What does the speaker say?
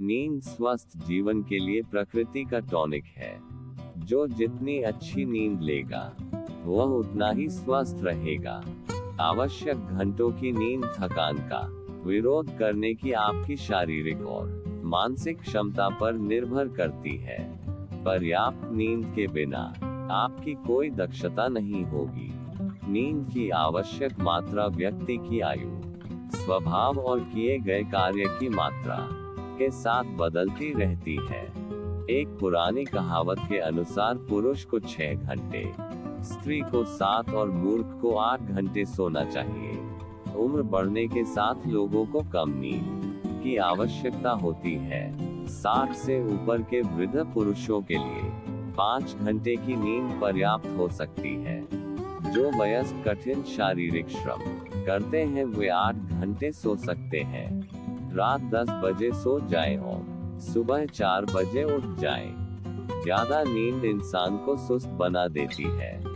नींद स्वस्थ जीवन के लिए प्रकृति का टॉनिक है। जो जितनी अच्छी नींद लेगा, वह उतना ही स्वस्थ रहेगा। आवश्यक घंटों की नींद थकान का विरोध करने की आपकी शारीरिक और मानसिक क्षमता पर निर्भर करती है। पर्याप्त नींद के बिना आपकी कोई दक्षता नहीं होगी। नींद की आवश्यक मात्रा व्यक्ति की आयु, स्वभाव और किए गए कार्य की मात्रा के साथ बदलती रहती है। एक पुरानी कहावत के अनुसार पुरुष को छह घंटे, स्त्री को सात और मूर्ख को आठ घंटे सोना चाहिए। उम्र बढ़ने के साथ लोगों को कम नींद की आवश्यकता होती है। साठ से ऊपर के वृद्ध पुरुषों के लिए पाँच घंटे की नींद पर्याप्त हो सकती है। जो वयस्क कठिन शारीरिक श्रम करते हैं, वे आठ घंटे सो सकते हैं। रात दस बजे सो जाए और सुबह 4 बजे उठ जाए। ज़्यादा नींद इंसान को सुस्त बना देती है।